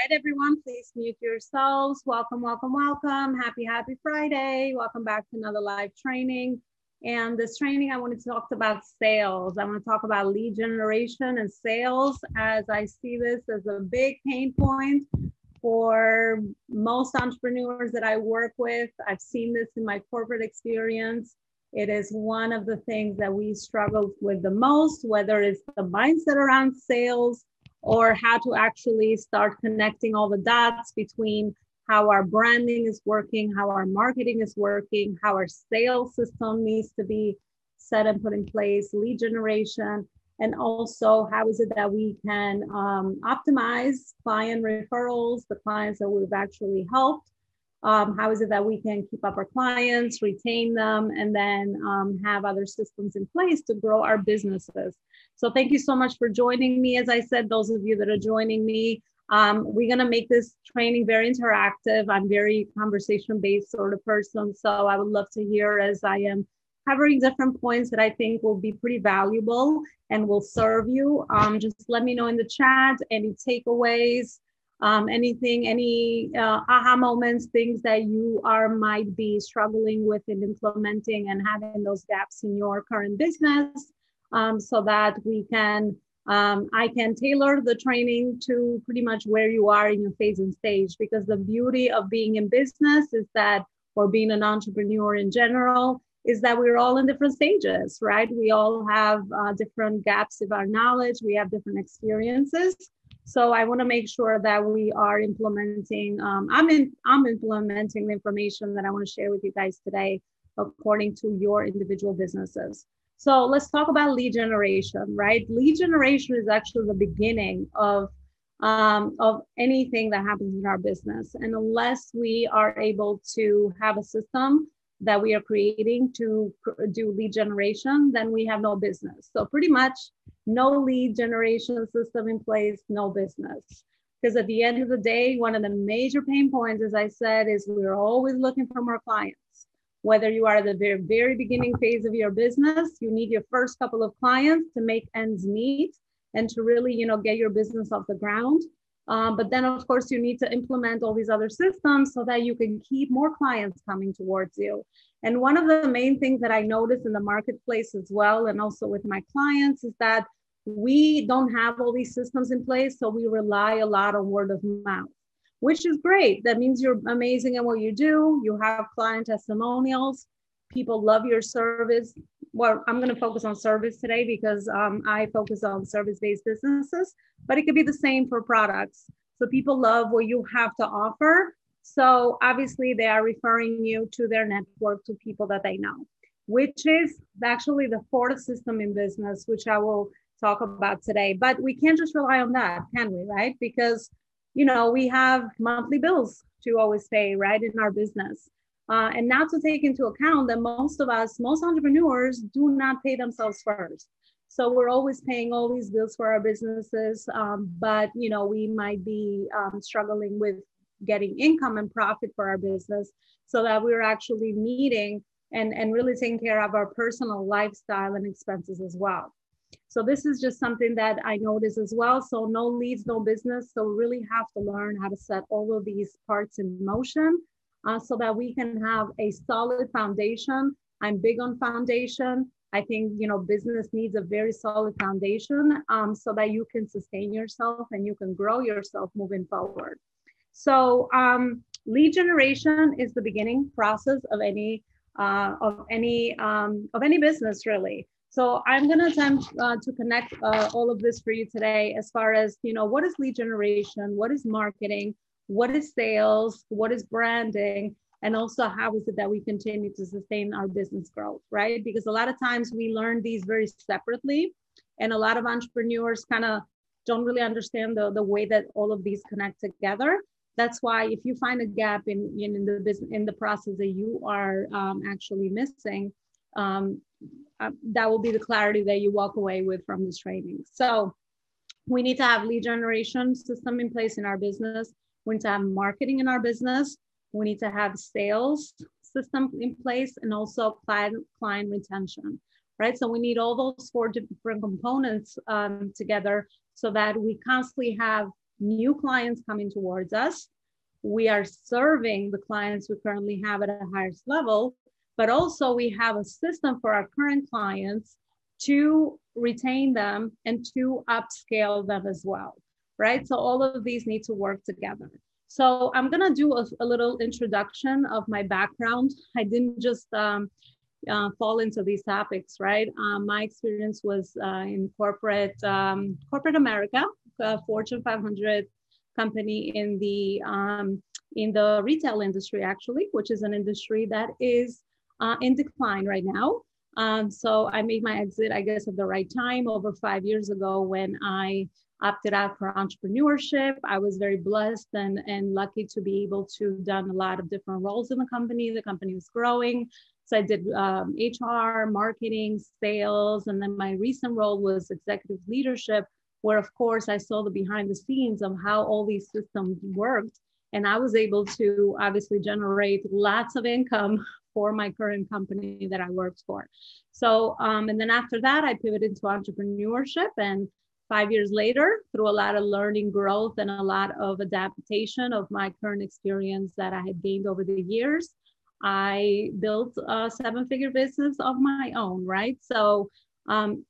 right, everyone, please mute yourselves. Welcome, welcome, welcome. Happy, happy Friday. Welcome back to another live training. And this training, I want to talk about sales. I want to talk about lead generation and sales as I see this as a big pain point for most entrepreneurs that I work with. I've seen this in my corporate experience. It is one of the things that we struggle with the most, whether it's the mindset around sales or how to actually start connecting all the dots between how our branding is working, how our marketing is working, how our sales system needs to be set and put in place, lead generation, and also how is it that we can um, optimize client referrals, the clients that we've actually helped. Um, how is it that we can keep up our clients, retain them, and then um, have other systems in place to grow our businesses? So thank you so much for joining me. As I said, those of you that are joining me, um, we're going to make this training very interactive. I'm very conversation based sort of person. So I would love to hear as I am covering different points that I think will be pretty valuable and will serve you. Um, just let me know in the chat any takeaways, um, anything, any uh, aha moments, things that you are might be struggling with in implementing and having those gaps in your current business um, so that we can, um, I can tailor the training to pretty much where you are in your phase and stage. Because the beauty of being in business is that, or being an entrepreneur in general, is that we're all in different stages, right? We all have uh, different gaps of our knowledge, we have different experiences. So I want to make sure that we are implementing. Um, I'm in. I'm implementing the information that I want to share with you guys today, according to your individual businesses. So let's talk about lead generation, right? Lead generation is actually the beginning of um, of anything that happens in our business. And unless we are able to have a system that we are creating to do lead generation, then we have no business. So pretty much no lead generation system in place, no business. Because at the end of the day, one of the major pain points, as I said, is we're always looking for more clients whether you are at the very, very beginning phase of your business, you need your first couple of clients to make ends meet and to really, you know, get your business off the ground. Um, but then, of course, you need to implement all these other systems so that you can keep more clients coming towards you. And one of the main things that I notice in the marketplace as well, and also with my clients, is that we don't have all these systems in place. So we rely a lot on word of mouth which is great. That means you're amazing at what you do. You have client testimonials. People love your service. Well, I'm going to focus on service today because um, I focus on service based businesses, but it could be the same for products. So people love what you have to offer. So obviously, they are referring you to their network to people that they know, which is actually the fourth system in business, which I will talk about today. But we can't just rely on that, can we? Right? Because you know, we have monthly bills to always pay, right, in our business. Uh, and not to take into account that most of us, most entrepreneurs do not pay themselves first. So we're always paying all these bills for our businesses, um, but you know we might be um, struggling with getting income and profit for our business, so that we're actually meeting and and really taking care of our personal lifestyle and expenses as well. So this is just something that I notice as well. So no leads, no business. So really have to learn how to set all of these parts in motion uh, so that we can have a solid foundation. I'm big on foundation. I think you know business needs a very solid foundation um, so that you can sustain yourself and you can grow yourself moving forward. So um, lead generation is the beginning process of any uh, of any um, of any business really. So I'm going to attempt uh, to connect uh, all of this for you today as far as, you know, what is lead generation? What is marketing? What is sales? What is branding? And also how is it that we continue to sustain our business growth, right? Because a lot of times we learn these very separately and a lot of entrepreneurs kind of don't really understand the, the way that all of these connect together. That's why if you find a gap in, in, the business, in the process that you are um, actually missing, um, uh, that will be the clarity that you walk away with from this training. So we need to have lead generation system in place in our business. We need to have marketing in our business. We need to have sales system in place and also client, client retention, right? So we need all those four different components um, together so that we constantly have new clients coming towards us. We are serving the clients we currently have at a highest level, but also we have a system for our current clients to retain them and to upscale them as well, right? So all of these need to work together. So I'm gonna do a, a little introduction of my background. I didn't just um, uh, fall into these topics, right? Um, my experience was uh, in corporate um, corporate America, Fortune 500 company in the um, in the retail industry, actually, which is an industry that is uh, in decline right now. Um, so I made my exit, I guess, at the right time over five years ago when I opted out for entrepreneurship. I was very blessed and, and lucky to be able to done a lot of different roles in the company. The company was growing. So I did um, HR, marketing, sales, and then my recent role was executive leadership, where of course I saw the behind the scenes of how all these systems worked. And I was able to obviously generate lots of income for my current company that I worked for. So, um, and then after that, I pivoted to entrepreneurship. And five years later, through a lot of learning, growth, and a lot of adaptation of my current experience that I had gained over the years, I built a seven figure business of my own, right? So, um,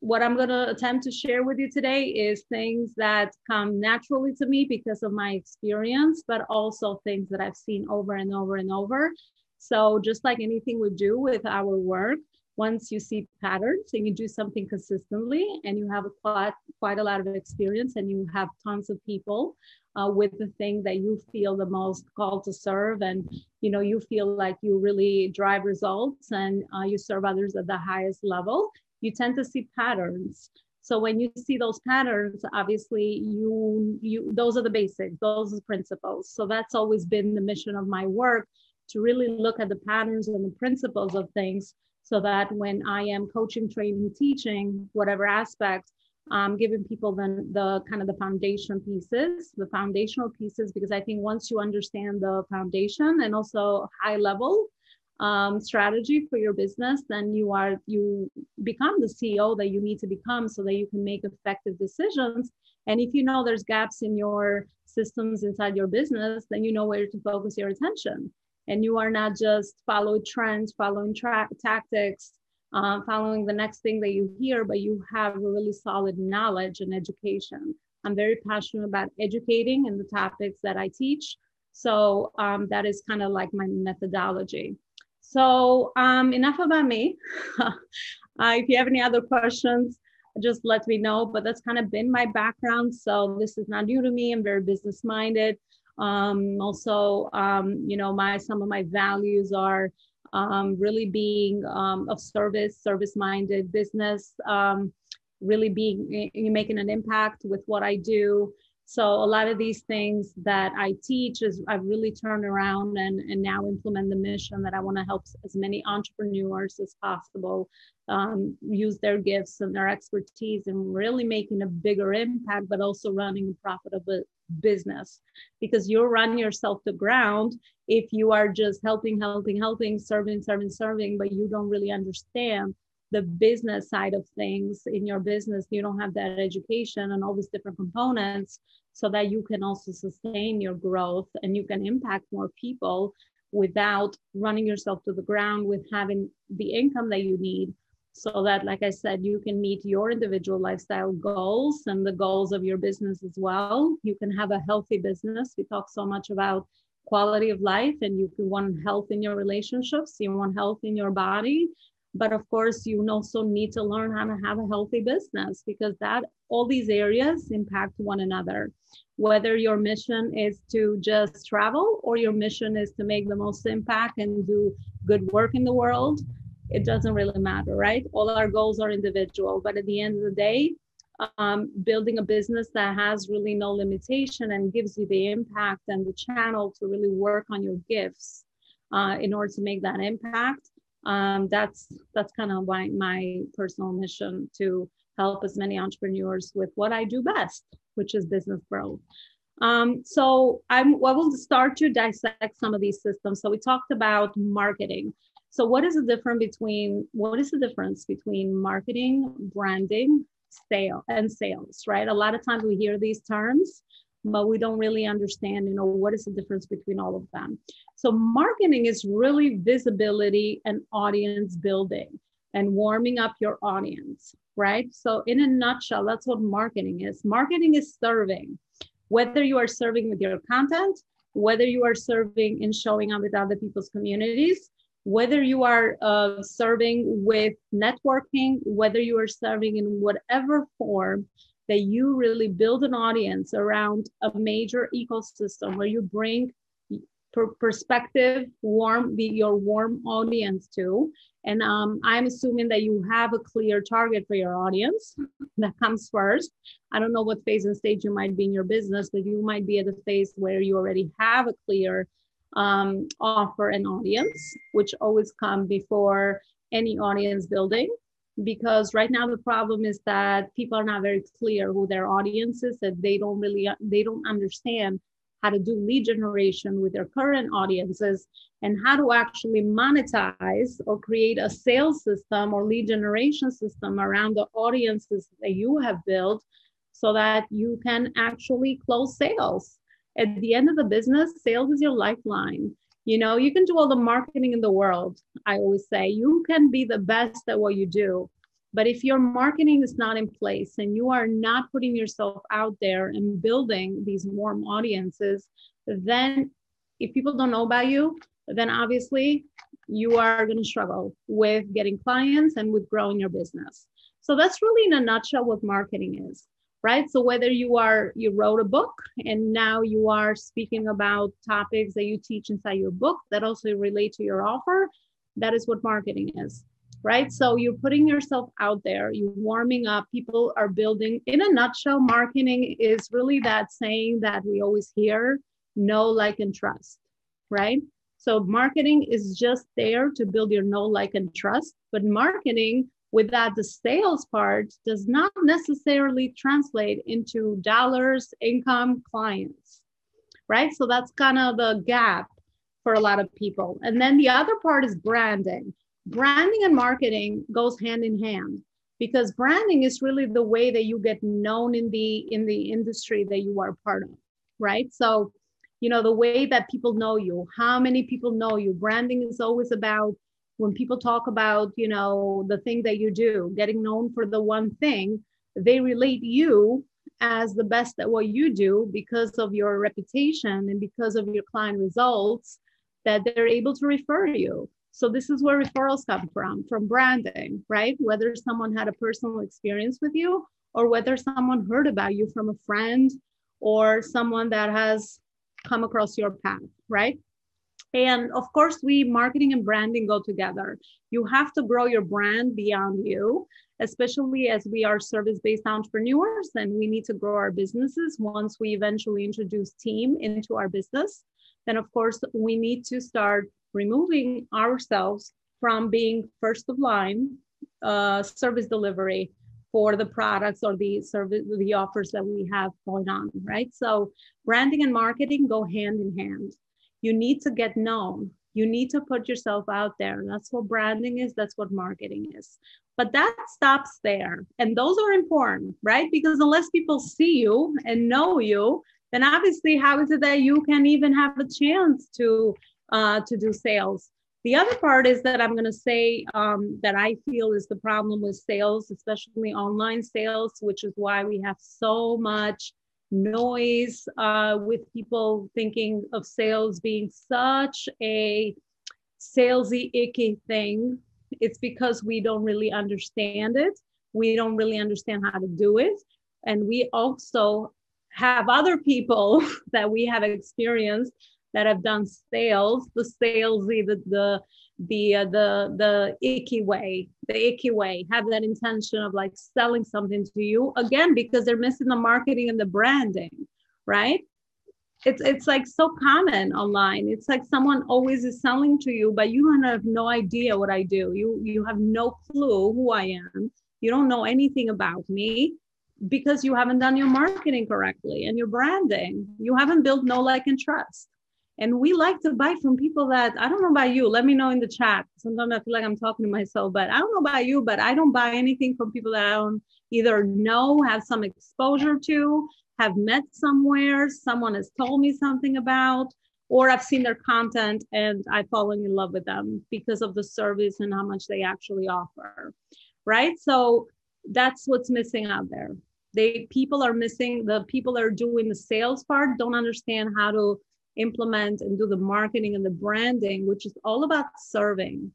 what I'm going to attempt to share with you today is things that come naturally to me because of my experience, but also things that I've seen over and over and over. So, just like anything we do with our work, once you see patterns and you do something consistently and you have a quite, quite a lot of experience and you have tons of people uh, with the thing that you feel the most called to serve and you know you feel like you really drive results and uh, you serve others at the highest level you tend to see patterns. So when you see those patterns obviously you you those are the basics those are the principles. So that's always been the mission of my work to really look at the patterns and the principles of things so that when i am coaching training teaching whatever aspect um, giving people the, the kind of the foundation pieces, the foundational pieces, because I think once you understand the foundation and also high level um, strategy for your business, then you are you become the CEO that you need to become so that you can make effective decisions. And if you know there's gaps in your systems inside your business, then you know where to focus your attention. And you are not just following trends, following tra- tactics, uh, following the next thing that you hear, but you have a really solid knowledge and education. I'm very passionate about educating in the topics that I teach. So um, that is kind of like my methodology. So um, enough about me. uh, if you have any other questions, just let me know. But that's kind of been my background. So this is not new to me. I'm very business minded. Um, also, um, you know, my some of my values are um, really being um, of service, service minded business, um, really being making an impact with what I do. So a lot of these things that I teach is I've really turned around and, and now implement the mission that I want to help as many entrepreneurs as possible um, use their gifts and their expertise and really making a bigger impact, but also running a profitable business. Because you run yourself to ground if you are just helping, helping, helping, serving, serving, serving, but you don't really understand the business side of things in your business. You don't have that education and all these different components so that you can also sustain your growth and you can impact more people without running yourself to the ground with having the income that you need so that like i said you can meet your individual lifestyle goals and the goals of your business as well. You can have a healthy business. We talk so much about quality of life and you want health in your relationships you want health in your body. But of course you also need to learn how to have a healthy business because that all these areas impact one another. Whether your mission is to just travel or your mission is to make the most impact and do good work in the world it doesn't really matter right all our goals are individual but at the end of the day um, building a business that has really no limitation and gives you the impact and the channel to really work on your gifts uh, in order to make that impact um, that's that's kind of my, my personal mission to help as many entrepreneurs with what I do best, which is business growth. Um, so I'm, I will start to dissect some of these systems. So we talked about marketing. So what is the difference between what is the difference between marketing, branding, sale, and sales? Right. A lot of times we hear these terms, but we don't really understand, you know, what is the difference between all of them. So marketing is really visibility and audience building and warming up your audience, right? So in a nutshell, that's what marketing is. Marketing is serving, whether you are serving with your content, whether you are serving and showing up with other people's communities, whether you are uh, serving with networking, whether you are serving in whatever form, that you really build an audience around a major ecosystem where you bring per- perspective warm the, your warm audience to. And um, i'm assuming that you have a clear target for your audience that comes first. I don't know what phase and stage you might be in your business but you might be at a phase where you already have a clear um, offer an audience which always come before any audience building. Because right now the problem is that people are not very clear who their audience is that they don't really they don't understand how to do lead generation with their current audiences and how to actually monetize or create a sales system or lead generation system around the audiences that you have built so that you can actually close sales at the end of the business sales is your lifeline you know, you can do all the marketing in the world. I always say you can be the best at what you do. But if your marketing is not in place and you are not putting yourself out there and building these warm audiences, then if people don't know about you, then obviously you are going to struggle with getting clients and with growing your business. So that's really in a nutshell what marketing is right? So whether you are you wrote a book and now you are speaking about topics that you teach inside your book that also relate to your offer that is what marketing is right? So you're putting yourself out there you're warming up people are building. In a nutshell marketing is really that saying that we always hear know like and trust right? So marketing is just there to build your know like and trust but marketing with that the sales part does not necessarily translate into dollars income clients right? So that's kind of the gap for a lot of people. And then the other part is branding. Branding and marketing goes hand in hand because branding is really the way that you get known in the in the industry that you are part of right? So you know the way that people know you how many people know you. Branding is always about when people talk about you know the thing that you do getting known for the one thing they relate you as the best at what you do because of your reputation and because of your client results that they're able to refer you. So this is where referrals come from from branding right? Whether someone had a personal experience with you or whether someone heard about you from a friend or someone that has come across your path right and of course, we marketing and branding go together. You have to grow your brand beyond you, especially as we are service based entrepreneurs and we need to grow our businesses. Once we eventually introduce team into our business, then of course, we need to start removing ourselves from being first of line uh, service delivery for the products or the service the offers that we have going on right so branding and marketing go hand in hand you need to get known. You need to put yourself out there. That's what branding is. That's what marketing is. But that stops there. And those are important right? Because unless people see you and know you then obviously how is it that you can even have a chance to uh, to do sales? The other part is that i'm going to say um, that i feel is the problem with sales especially online sales which is why we have so much noise uh, with people thinking of sales being such a salesy, icky thing. It's because we don't really understand it. We don't really understand how to do it. And we also have other people that we have experienced that have done sales, the salesy, the the the uh, the the icky way, the icky way, have that intention of like selling something to you again because they're missing the marketing and the branding, right? It's it's like so common online. It's like someone always is selling to you, but you have no idea what I do. You you have no clue who I am. You don't know anything about me because you haven't done your marketing correctly and your branding. You haven't built no like and trust and we like to buy from people that I don't know about you. Let me know in the chat. Sometimes I feel like I'm talking to myself, but I don't know about you, but I don't buy anything from people that I don't either know, have some exposure to, have met somewhere, someone has told me something about, or I've seen their content and I've fallen in love with them because of the service and how much they actually offer. Right. So that's what's missing out there. They people are missing the people that are doing the sales part don't understand how to implement and do the marketing and the branding, which is all about serving.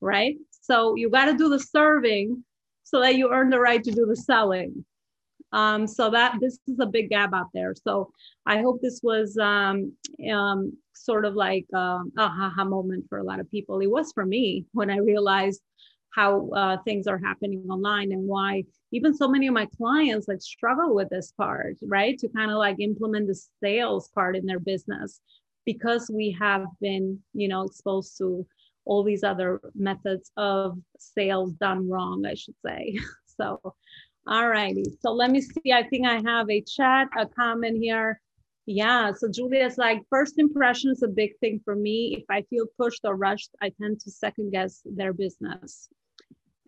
Right. So you got to do the serving so that you earn the right to do the selling. Um, so that this is a big gap out there. So I hope this was um, um, sort of like um, a haha moment for a lot of people. It was for me when I realized how uh, things are happening online and why even so many of my clients like struggle with this part, right? To kind of like implement the sales part in their business because we have been, you know, exposed to all these other methods of sales done wrong, I should say. so all righty. So let me see. I think I have a chat, a comment here. Yeah. So Julia's like, first impression is a big thing for me. If I feel pushed or rushed, I tend to second guess their business.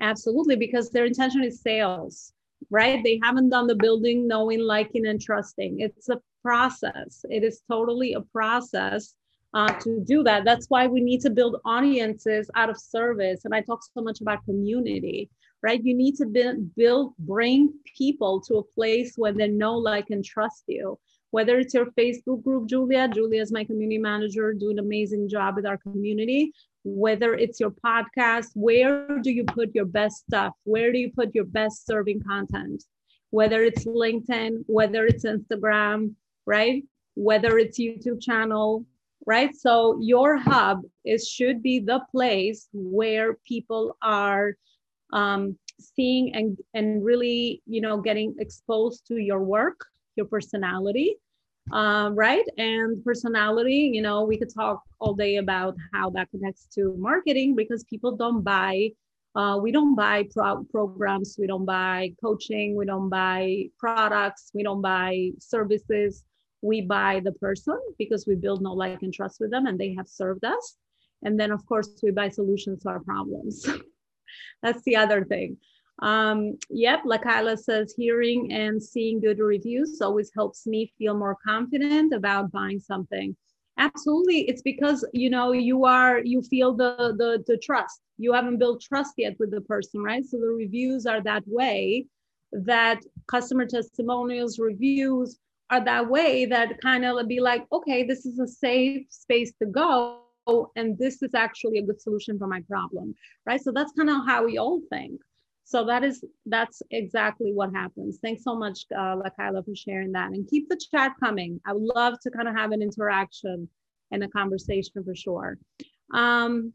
Absolutely, because their intention is sales, right? They haven't done the building, knowing, liking, and trusting. It's a process. It is totally a process uh, to do that. That's why we need to build audiences out of service. And I talk so much about community right? You need to build, build, bring people to a place where they know, like, and trust you. Whether it's your Facebook group, Julia, Julia is my community manager, doing an amazing job with our community. Whether it's your podcast, where do you put your best stuff? Where do you put your best serving content? Whether it's LinkedIn, whether it's Instagram, right? Whether it's YouTube channel, right? So your hub is should be the place where people are um, seeing and, and really, you know, getting exposed to your work, your personality, um, right? And personality, you know, we could talk all day about how that connects to marketing because people don't buy. Uh, we don't buy pro- programs, we don't buy coaching, we don't buy products, we don't buy services. We buy the person because we build no like and trust with them and they have served us. And then, of course, we buy solutions to our problems. That's the other thing. Um, yep, Lakayla says hearing and seeing good reviews always helps me feel more confident about buying something. Absolutely, it's because you know you are you feel the the the trust. You haven't built trust yet with the person, right? So the reviews are that way. That customer testimonials, reviews are that way. That kind of be like, okay, this is a safe space to go and this is actually a good solution for my problem, right? So that's kind of how we all think. So that is that's exactly what happens. Thanks so much, uh, for sharing that, and keep the chat coming. I would love to kind of have an interaction and a conversation for sure. Um,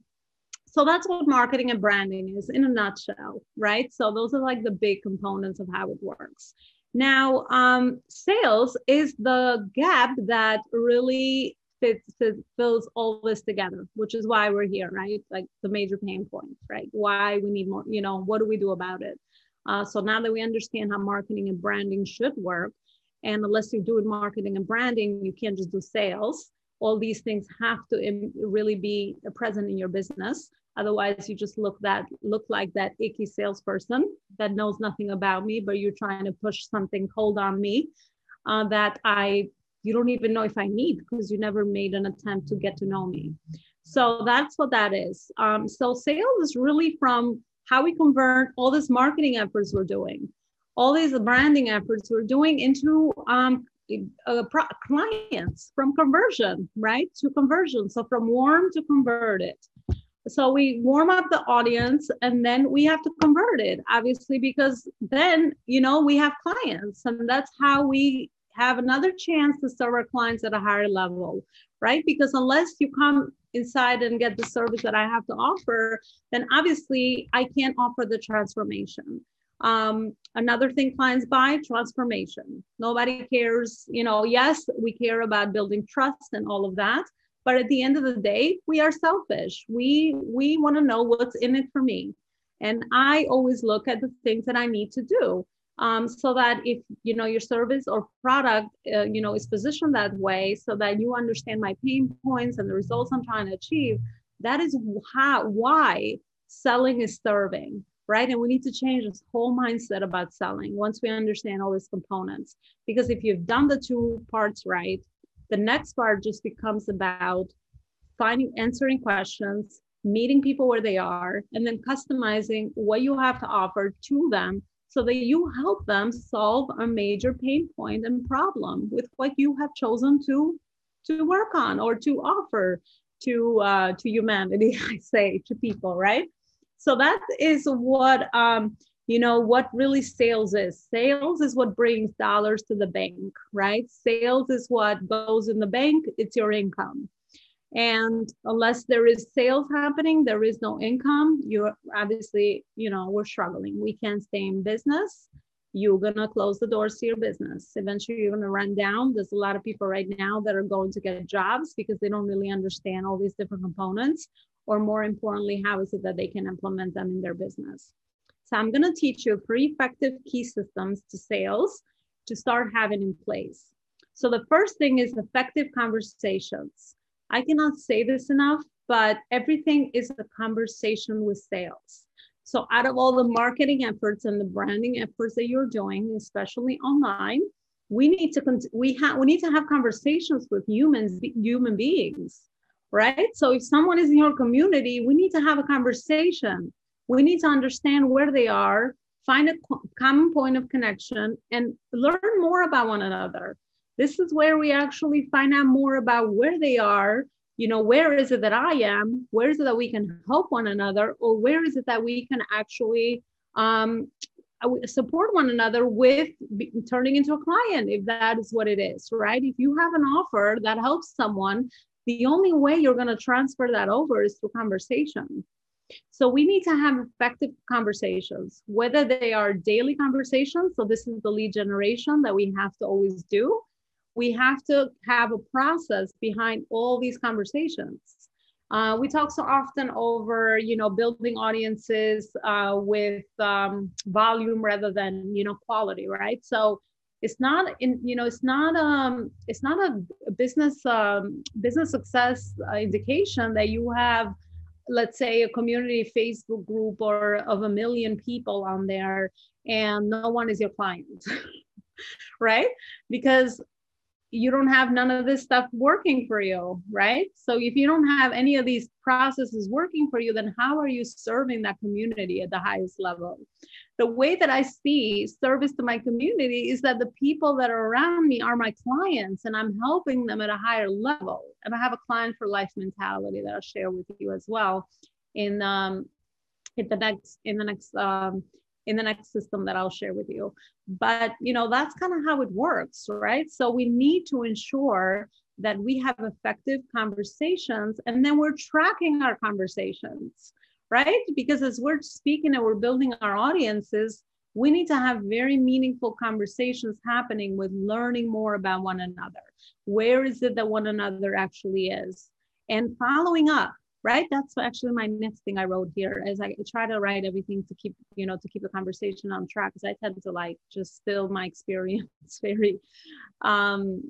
so that's what marketing and branding is in a nutshell, right? So those are like the big components of how it works. Now, um, sales is the gap that really fits, fills all this together, which is why we're here, right? Like the major pain points, right? Why we need more, you know, what do we do about it? Uh, so now that we understand how marketing and branding should work, and unless you're doing marketing and branding, you can't just do sales. All these things have to really be present in your business. Otherwise, you just look that look like that icky salesperson that knows nothing about me, but you're trying to push something cold on me uh, that I you don't even know if I need because you never made an attempt to get to know me. So that's what that is. Um, so sales is really from how we convert all these marketing efforts we're doing, all these branding efforts we're doing into um, uh, pro- clients from conversion, right? To conversion. So from warm to converted. So we warm up the audience and then we have to convert it, obviously, because then, you know, we have clients and that's how we have another chance to serve our clients at a higher level, right? Because unless you come inside and get the service that I have to offer, then obviously I can't offer the transformation. Um, another thing clients buy transformation. Nobody cares, you know, yes, we care about building trust and all of that. But at the end of the day, we are selfish. We we want to know what's in it for me. And I always look at the things that I need to do um, so that if you know your service or product uh, you know is positioned that way so that you understand my pain points and the results i'm trying to achieve that is how why selling is serving right? And we need to change this whole mindset about selling once we understand all these components. Because if you've done the two parts right, the next part just becomes about finding, answering questions, meeting people where they are, and then customizing what you have to offer to them so that you help them solve a major pain point and problem with what you have chosen to to work on or to offer to uh, to humanity i say to people right? So that is what um, you know what really sales is. Sales is what brings dollars to the bank right? Sales is what goes in the bank. It's your income and unless there is sales happening there is no income you're obviously you know we're struggling. We can't stay in business. You're going to close the doors to your business. Eventually you're going to run down. There's a lot of people right now that are going to get jobs because they don't really understand all these different components or more importantly how is it that they can implement them in their business. So i'm going to teach you three effective key systems to sales to start having in place. So the first thing is effective conversations I cannot say this enough, but everything is a conversation with sales. So, out of all the marketing efforts and the branding efforts that you're doing, especially online, we need to we have we need to have conversations with humans, human beings, right? So, if someone is in your community, we need to have a conversation. We need to understand where they are, find a common point of connection, and learn more about one another this is where we actually find out more about where they are you know where is it that i am? Where is it that we can help one another? Or where is it that we can actually um, support one another with turning into a client if that is what it is right? If you have an offer that helps someone the only way you're going to transfer that over is through conversation. So we need to have effective conversations whether they are daily conversations so this is the lead generation that we have to always do we have to have a process behind all these conversations. Uh, we talk so often over, you know, building audiences uh, with um, volume rather than, you know, quality, right? So it's not in, you know, it's not um, it's not a business um, business success uh, indication that you have, let's say, a community Facebook group or of a million people on there, and no one is your client. right because you don't have none of this stuff working for you, right? So if you don't have any of these processes working for you, then how are you serving that community at the highest level? The way that I see service to my community is that the people that are around me are my clients and I'm helping them at a higher level. And I have a client for life mentality that I'll share with you as well in um in the next in the next um in the next system that I'll share with you. But you know, that's kind of how it works, right? So we need to ensure that we have effective conversations and then we're tracking our conversations, right? Because as we're speaking and we're building our audiences, we need to have very meaningful conversations happening with learning more about one another. Where is it that one another actually is? And following up right that's actually my next thing i wrote here is i try to write everything to keep you know to keep the conversation on track because i tend to like just spill my experience very um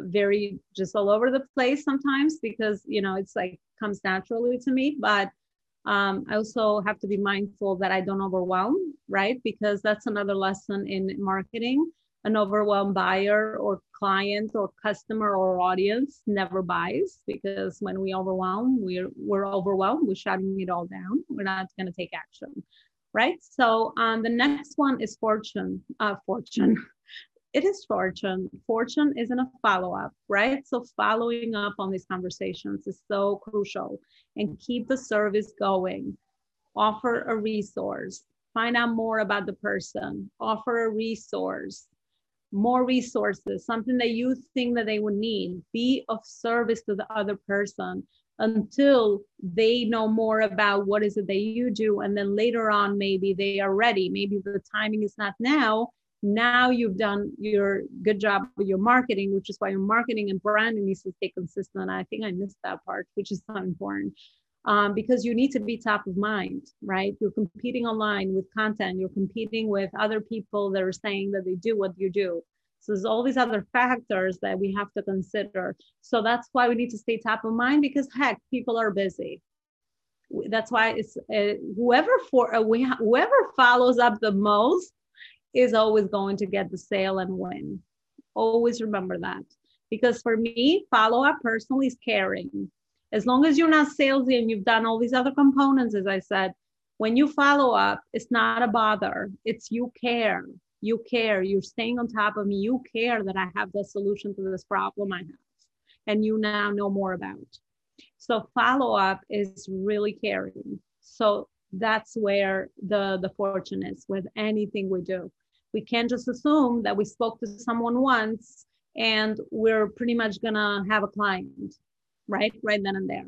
very just all over the place sometimes because you know it's like comes naturally to me but um, I also have to be mindful that I don't overwhelm, right? Because that's another lesson in marketing an overwhelmed buyer or client or customer or audience never buys because when we overwhelm, we're we're overwhelmed, we're shutting it all down. We're not going to take action, right? So um, the next one is fortune. Uh, fortune. It is fortune. Fortune isn't a follow up, right? So following up on these conversations is so crucial and keep the service going. Offer a resource. Find out more about the person. Offer a resource more resources, something that you think that they would need. Be of service to the other person until they know more about what is it that you do. And then later on, maybe they are ready. Maybe the timing is not now. Now you've done your good job with your marketing, which is why your marketing and branding needs to stay consistent. I think I missed that part, which is so important um, because you need to be top of mind, right? You're competing online with content, you're competing with other people that are saying that they do what you do. So there's all these other factors that we have to consider. So that's why we need to stay top of mind because heck, people are busy. That's why it's uh, whoever for uh, we whoever follows up the most is always going to get the sale and win. Always remember that. Because for me, follow up personally is caring. As long as you're not salesy and you've done all these other components, as I said, when you follow up, it's not a bother. It's you care. You care. You're staying on top of me. You care that I have the solution to this problem I have. And you now know more about. So follow up is really caring. So that's where the the fortune is with anything we do. We can't just assume that we spoke to someone once and we're pretty much gonna have a client, right? Right then and there.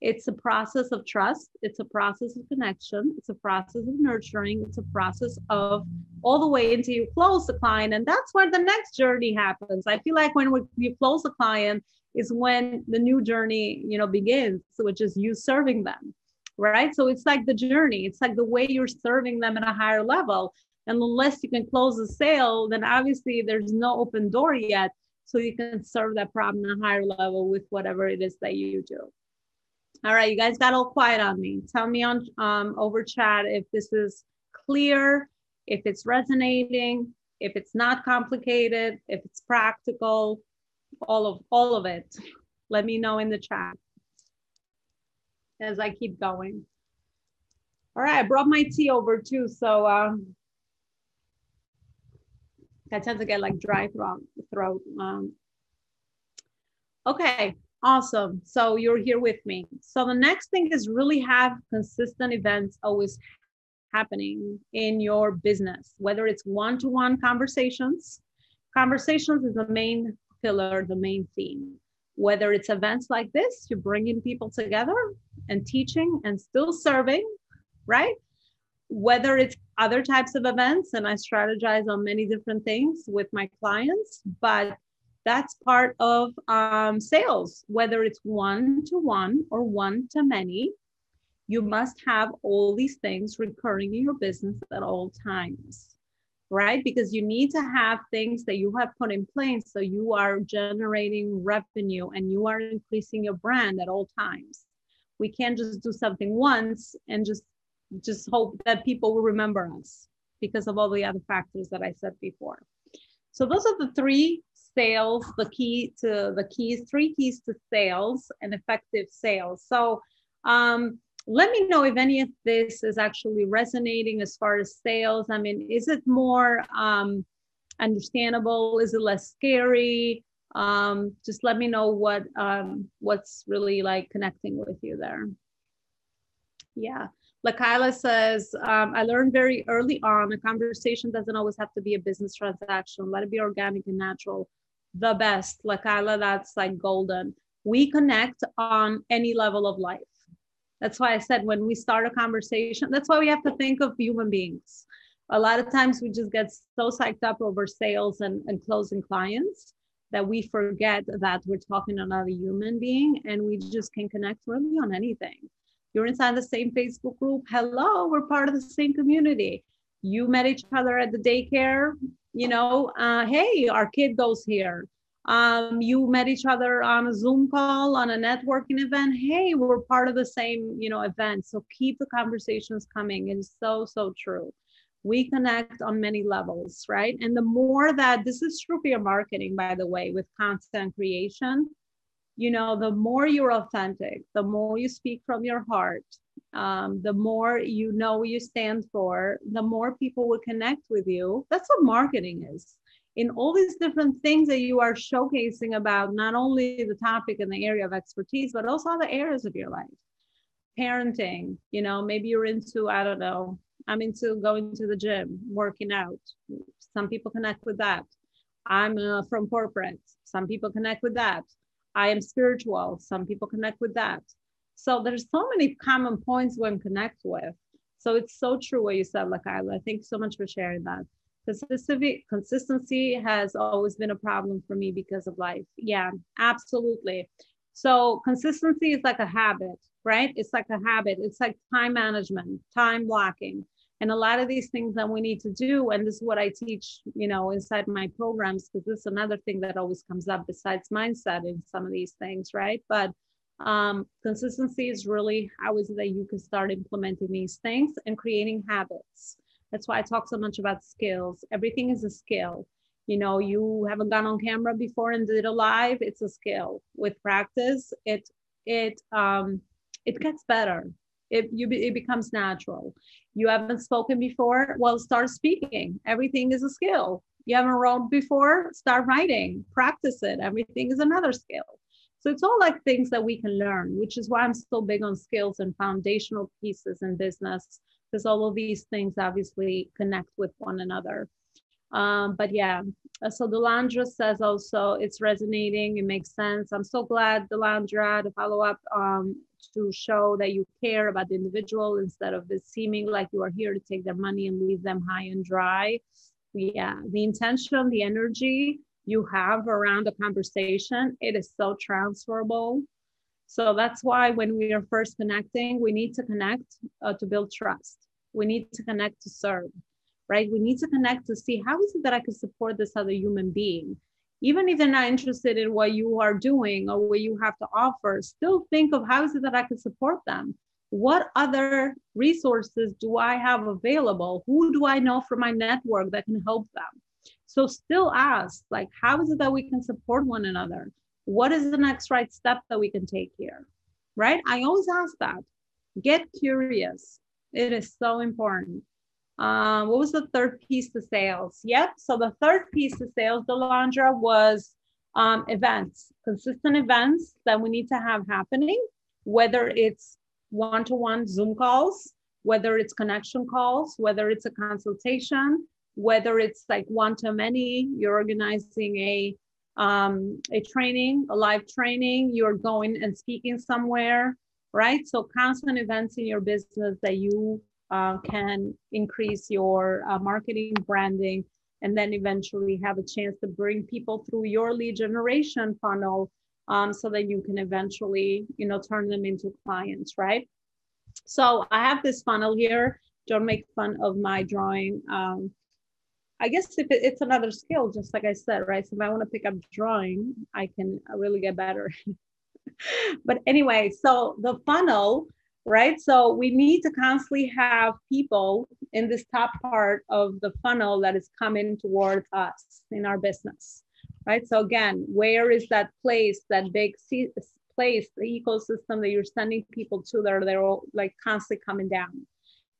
It's a process of trust, it's a process of connection, it's a process of nurturing, it's a process of all the way until you close the client. And that's where the next journey happens. I feel like when we, you close the client is when the new journey, you know, begins, which is you serving them. Right. So it's like the journey, it's like the way you're serving them at a higher level. And unless you can close the sale, then obviously there's no open door yet. So you can serve that problem at a higher level with whatever it is that you do. All right, you guys got all quiet on me. Tell me on um, over chat if this is clear, if it's resonating, if it's not complicated, if it's practical, all of all of it. Let me know in the chat as I keep going. All right, I brought my tea over too, so um, I tend to get like dry throat. throat um, okay, Awesome. So you're here with me. So the next thing is really have consistent events always happening in your business, whether it's one to one conversations. Conversations is the main pillar, the main theme. Whether it's events like this, you're bringing people together and teaching and still serving, right? Whether it's other types of events, and I strategize on many different things with my clients, but that's part of um, sales, whether it's one to one or one to many. You must have all these things recurring in your business at all times, right? Because you need to have things that you have put in place so you are generating revenue and you are increasing your brand at all times. We can't just do something once and just just hope that people will remember us because of all the other factors that I said before. So those are the three sales, the key to the keys, three keys to sales and effective sales. So um, let me know if any of this is actually resonating as far as sales. I mean, is it more um, understandable? Is it less scary? Um, just let me know what um, what's really like connecting with you there. Yeah. Lakaila says, um, I learned very early on a conversation doesn't always have to be a business transaction. Let it be organic and natural the best, Lakayla, that's like golden. We connect on any level of life. That's why I said when we start a conversation, that's why we have to think of human beings. A lot of times we just get so psyched up over sales and, and closing clients that we forget that we're talking to another human being and we just can connect really on anything. You're inside the same Facebook group. Hello, we're part of the same community. You met each other at the daycare you know, uh, hey, our kid goes here. Um, you met each other on a Zoom call, on a networking event. Hey, we're part of the same, you know, event. So keep the conversations coming. It's so, so true. We connect on many levels, right? And the more that this is true for your marketing, by the way, with content creation, you know, the more you're authentic, the more you speak from your heart, um, the more you know you stand for, the more people will connect with you. That's what marketing is. In all these different things that you are showcasing about not only the topic and the area of expertise, but also other areas of your life. Parenting, you know, maybe you're into, I don't know, I'm into going to the gym, working out. Some people connect with that. I'm uh, from corporate. Some people connect with that. I am spiritual. Some people connect with that. So there's so many common points we connect with. So it's so true what you said, Lakaila. you so much for sharing that. Consistency, consistency has always been a problem for me because of life. Yeah, absolutely. So consistency is like a habit, right? It's like a habit. It's like time management, time blocking. And a lot of these things that we need to do, and this is what I teach, you know, inside my programs, because this is another thing that always comes up besides mindset in some of these things, right? But Um, consistency is really how is it that you can start implementing these things and creating habits. That's why I talk so much about skills. Everything is a skill. You know, you haven't gone on camera before and did a live, it's a skill. With practice, it it um it gets better. It you it becomes natural. You haven't spoken before, well, start speaking. Everything is a skill. You haven't wrote before, start writing, practice it. Everything is another skill. So it's all like things that we can learn, which is why I'm so big on skills and foundational pieces in business, because all of these things obviously connect with one another. Um, but yeah, uh, so Delandra says also it's resonating, it makes sense. I'm so glad, Delandra, to follow up um, to show that you care about the individual instead of it seeming like you are here to take their money and leave them high and dry. Yeah, the intention, the energy, you have around the conversation, it is so transferable. So that's why when we are first connecting, we need to connect uh, to build trust. We need to connect to serve, right? We need to connect to see how is it that I can support this other human being? Even if they're not interested in what you are doing or what you have to offer, still think of how is it that I can support them? What other resources do I have available? Who do I know from my network that can help them? So still ask, like, how is it that we can support one another? What is the next right step that we can take here? Right? I always ask that. Get curious. It is so important. Um, what was the third piece to sales? Yep. So the third piece to sales, Delandra, was um, events, consistent events that we need to have happening, whether it's one-to-one Zoom calls, whether it's connection calls, whether it's a consultation, whether it's like one to many, you're organizing a um, a training, a live training, you're going and speaking somewhere, right? So constant events in your business that you uh, can increase your uh, marketing, branding, and then eventually have a chance to bring people through your lead generation funnel um, so that you can eventually, you know, turn them into clients, right? So I have this funnel here. Don't make fun of my drawing. Um, I guess if it, it's another skill, just like I said, right? So if I want to pick up drawing, I can really get better. but anyway, so the funnel, right? So we need to constantly have people in this top part of the funnel that is coming towards us in our business, right? So again, where is that place, that big place, the ecosystem that you're sending people to that are they're all like constantly coming down?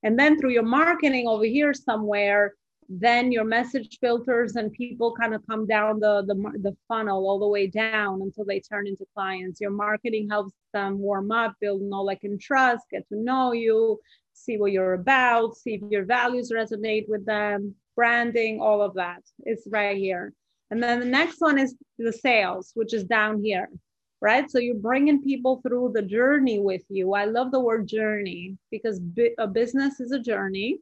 And then through your marketing over here somewhere, then your message filters and people kind of come down the, the, the funnel all the way down until they turn into clients. Your marketing helps them warm up, build knowledge and trust, get to know you, see what you're about, see if your values resonate with them, branding, all of that is right here. And then the next one is the sales, which is down here, right? So you're bringing people through the journey with you. I love the word journey because a business is a journey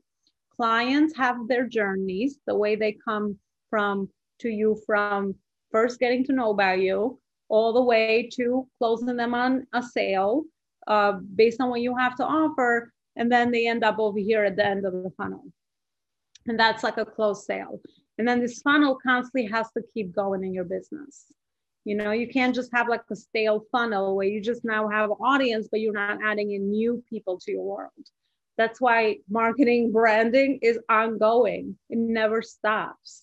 clients have their journeys, the way they come from to you from first getting to know about you all the way to closing them on a sale uh, based on what you have to offer. And then they end up over here at the end of the funnel. And that's like a closed sale. And then this funnel constantly has to keep going in your business. You know, you can't just have like a stale funnel where you just now have audience, but you're not adding in new people to your world. That's why marketing branding is ongoing. It never stops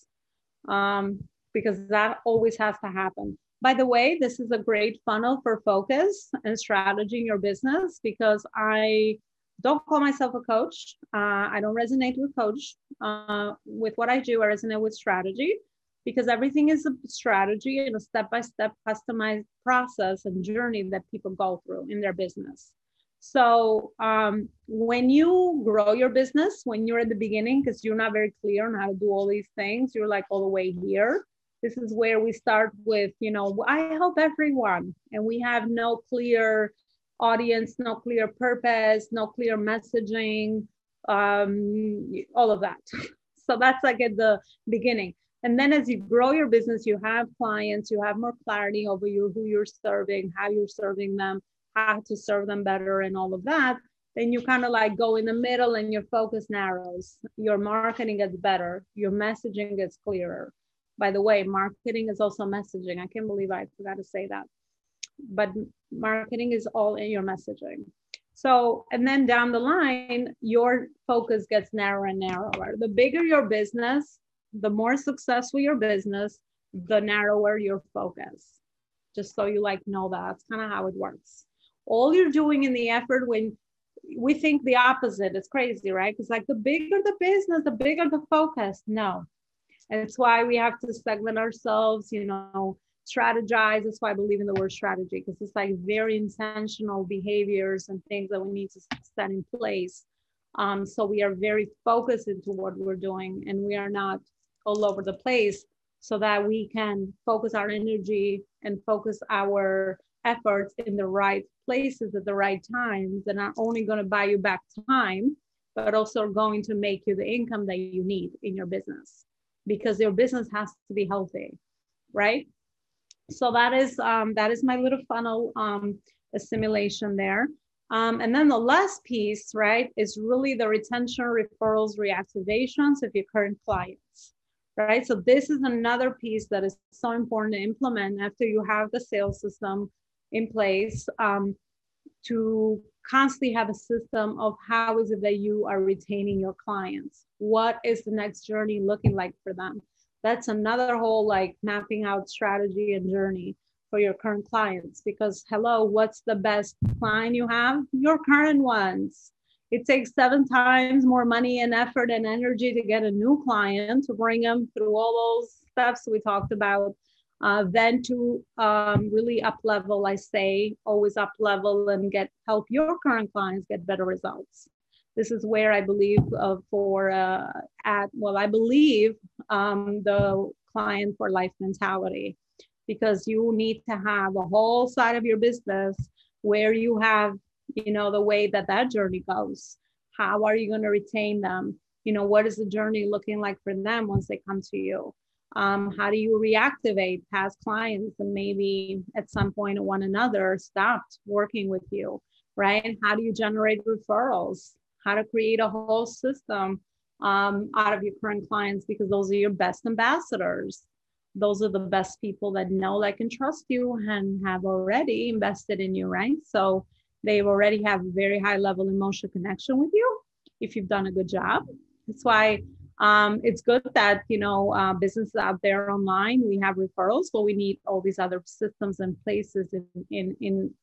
um, because that always has to happen. By the way, this is a great funnel for focus and strategy in your business because I don't call myself a coach. Uh, I don't resonate with coach. Uh, with what I do, I resonate with strategy because everything is a strategy and a step by step customized process and journey that people go through in their business. So um, when you grow your business, when you're at the beginning, because you're not very clear on how to do all these things, you're like all the way here. This is where we start with, you know, I help everyone, and we have no clear audience, no clear purpose, no clear messaging, um, all of that. so that's like at the beginning. And then as you grow your business, you have clients, you have more clarity over you, who you're serving, how you're serving them how to serve them better and all of that, then you kind of like go in the middle and your focus narrows. Your marketing gets better, your messaging gets clearer. By the way, marketing is also messaging. I can't believe I forgot to say that. but marketing is all in your messaging. So, and then down the line, your focus gets narrower and narrower. The bigger your business, the more successful your business, the narrower your focus. Just so you like know that. That's kind of how it works. All you're doing in the effort when we think the opposite, it's crazy, right? it's like the bigger the business, the bigger the focus. No. It's why we have to segment ourselves, you know, strategize. That's why I believe in the word strategy, because it's like very intentional behaviors and things that we need to set in place. Um, so we are very focused into what we're doing and we are not all over the place so that we can focus our energy and focus our efforts in the right places at the right times. They're not only going to buy you back time, but also going to make you the income that you need in your business because your business has to be healthy, right? So that is um, that is my little funnel um, assimilation there. Um, and then the last piece, right, is really the retention, referrals, reactivations of your current clients, right? So this is another piece that is so important to implement after you have the sales system in place um, to constantly have a system of how is it that you are retaining your clients? What is the next journey looking like for them? that's another whole like mapping out strategy and journey for your current clients because hello what's the best client you have your current ones it takes seven times more money and effort and energy to get a new client to bring them through all those steps we talked about uh, than to um, really up level i say always up level and get help your current clients get better results this is where I believe uh, for uh, at well, I believe um, the client for life mentality, because you need to have a whole side of your business where you have you know the way that that journey goes. How are you going to retain them? You know what is the journey looking like for them once they come to you? Um, how do you reactivate past clients and maybe at some point one another stopped working with you right how do you generate referrals how to create a whole system um, out of your current clients because those are your best ambassadors. Those are the best people that know, like, and trust you and have already invested in you, right? So they already have a very high level emotional connection with you if you've done a good job. That's why um, it's good that you know uh, businesses out there online we have referrals, but we need all these other systems and places in, in in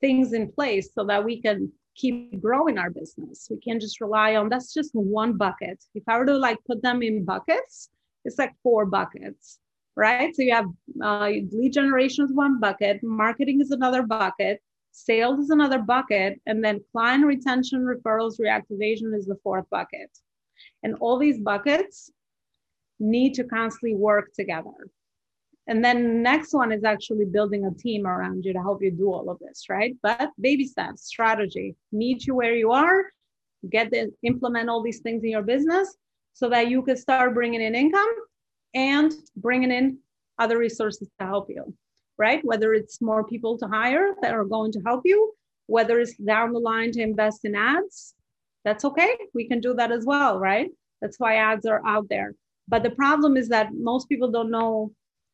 things in place so that we can keep growing our business. We can't just rely on that's just one bucket. If I were to like put them in buckets, it's like four buckets, right? So you have uh, lead generation is one bucket, marketing is another bucket, sales is another bucket, and then client retention, referrals, reactivation is the fourth bucket. And all these buckets need to constantly work together. And then next one is actually building a team around you to help you do all of this, right? But baby steps, strategy, meet you where you are, get the implement all these things in your business so that you can start bringing in income and bringing in other resources to help you, right? Whether it's more people to hire that are going to help you, whether it's down the line to invest in ads, that's okay. We can do that as well, right? That's why ads are out there. But the problem is that most people don't know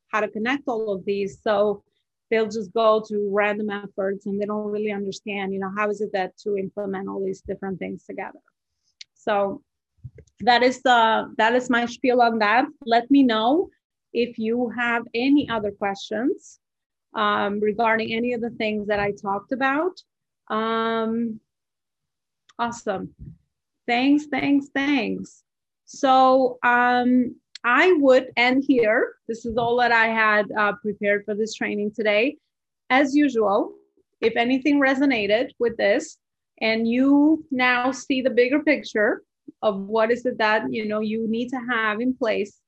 how to connect all of these. So they'll just go to random efforts and they don't really understand, you know, how is it that to implement all these different things together. So that is the that is my spiel on that. Let me know if you have any other questions um, regarding any of the things that I talked about. Um, awesome. Thanks, thanks, thanks. So um, I would end here. This is all that I had uh, prepared for this training today. As usual, if anything resonated with this and you now see the bigger picture of what is it that you know you need to have in place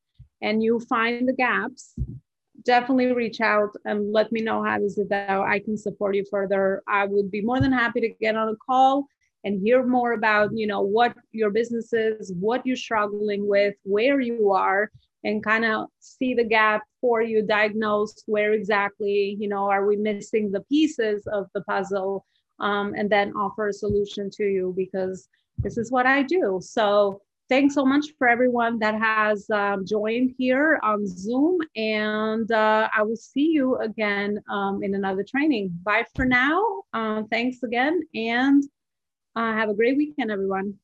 and you find the gaps definitely reach out and let me know how is it that i can support you further i would be more than happy to get on a call and hear more about you know what your business is what you're struggling with where you are and kind of see the gap for you diagnose where exactly you know are we missing the pieces of the puzzle um, and then offer a solution to you because this is what i do so thanks so much for everyone that has um, joined here on Zoom. And uh, I will see you again um, in another training. Bye for now. Uh, thanks again. And uh, have a great weekend, everyone.